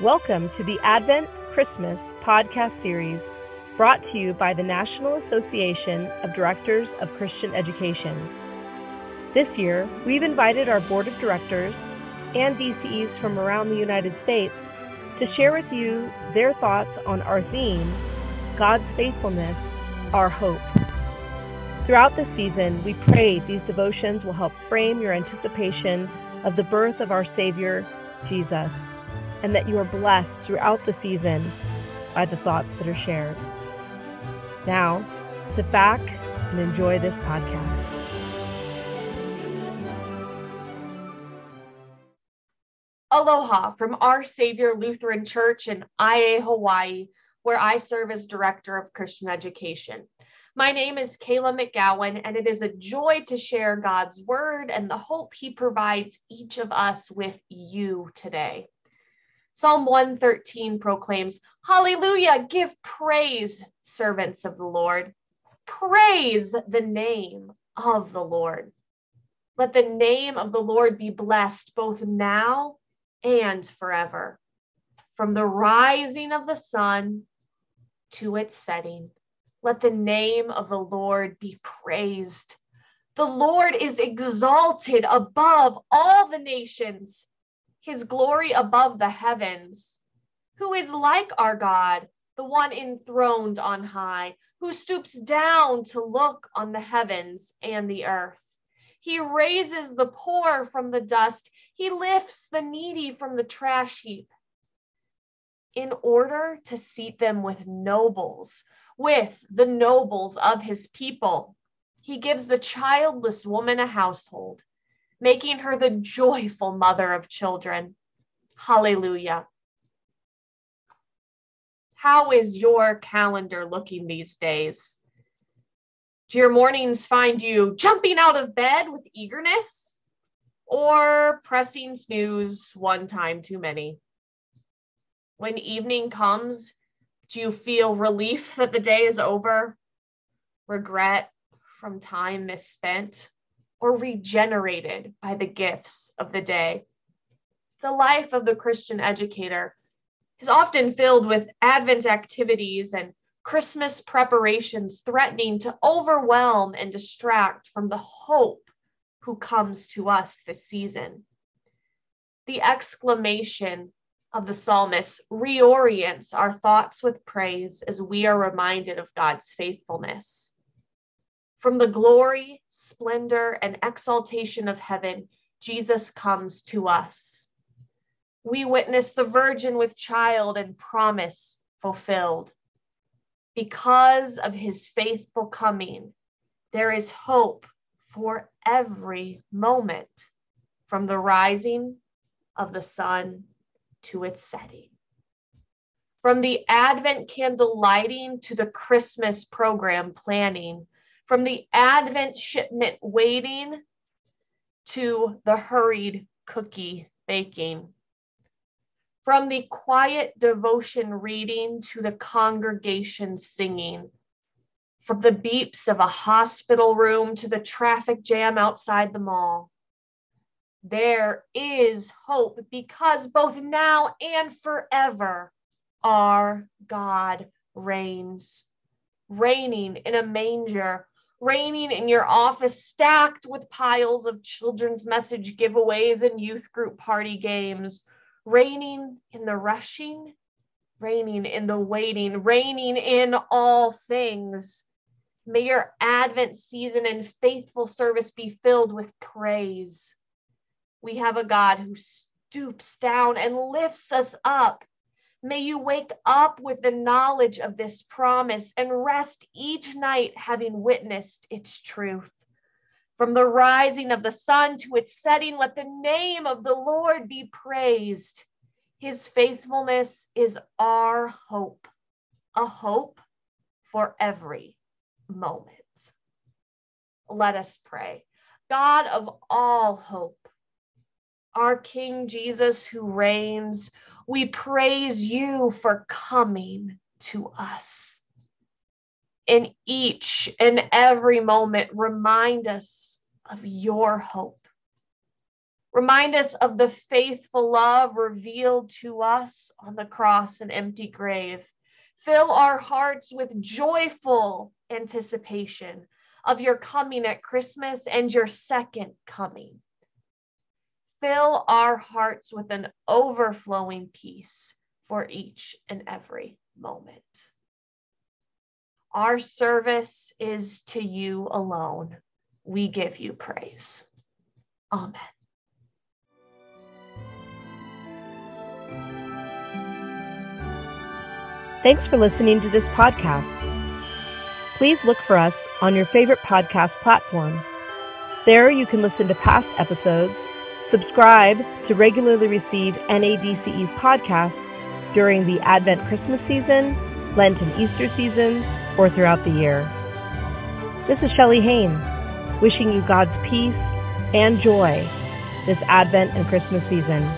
Welcome to the Advent Christmas podcast series brought to you by the National Association of Directors of Christian Education. This year, we've invited our board of directors and DCEs from around the United States to share with you their thoughts on our theme, God's faithfulness, our hope. Throughout the season, we pray these devotions will help frame your anticipation of the birth of our Savior, Jesus, and that you are blessed throughout the season by the thoughts that are shared. Now, sit back and enjoy this podcast. Aloha from Our Savior Lutheran Church in Aiea, Hawaii, where I serve as Director of Christian Education. My name is Kayla McGowan, and it is a joy to share God's word and the hope He provides each of us with you today. Psalm 113 proclaims, Hallelujah, give praise, servants of the Lord. Praise the name of the Lord. Let the name of the Lord be blessed both now and forever. From the rising of the sun to its setting let the name of the Lord be praised. The Lord is exalted above all the nations, his glory above the heavens. Who is like our God, the one enthroned on high, who stoops down to look on the heavens and the earth? He raises the poor from the dust, he lifts the needy from the trash heap in order to seat them with nobles with the nobles of his people. He gives the childless woman a household, making her the joyful mother of children. Hallelujah. How is your calendar looking these days? Do your mornings find you jumping out of bed with eagerness or pressing snooze one time too many? When evening comes, do you feel relief that the day is over? Regret from time misspent? Or regenerated by the gifts of the day? The life of the Christian educator is often filled with Advent activities and Christmas preparations threatening to overwhelm and distract from the hope who comes to us this season. The exclamation of the psalmist reorients our thoughts with praise as we are reminded of God's faithfulness. From the glory, splendor, and exaltation of heaven, Jesus comes to us. We witness the virgin with child and promise fulfilled. Because of his faithful coming, there is hope for every moment, from the rising of the sun to its setting. From the Advent candle lighting to the Christmas program planning, from the Advent shipment waiting to the hurried cookie baking, from the quiet devotion reading to the congregation singing, from the beeps of a hospital room to the traffic jam outside the mall. There is hope because both now and forever our God reigns, reigning in a manger, reigning in your office, stacked with piles of children's message giveaways and youth group party games, reigning in the rushing, reigning in the waiting, reigning in all things. May your Advent season and faithful service be filled with praise we have a God who stoops down and lifts us up. May you wake up with the knowledge of this promise and rest each night having witnessed its truth. From the rising of the sun to its setting, let the name of the Lord be praised. His faithfulness is our hope, a hope for every moment. Let us pray. God of all hope, our King Jesus who reigns, we praise you for coming to us. In each and every moment, remind us of your hope. Remind us of the faithful love revealed to us on the cross and empty grave. Fill our hearts with joyful anticipation of your coming at Christmas and your second coming. Fill our hearts with an overflowing peace for each and every moment. Our service is to you alone. We give you praise. Amen. Thanks for listening to this podcast. Please look for us on your favorite podcast platform. There you can listen to past episodes, subscribe to regularly receive NADCE's podcasts during the Advent Christmas season, Lent and Easter seasons, or throughout the year. This is Shelley Haynes, wishing you God's peace and joy this Advent and Christmas season.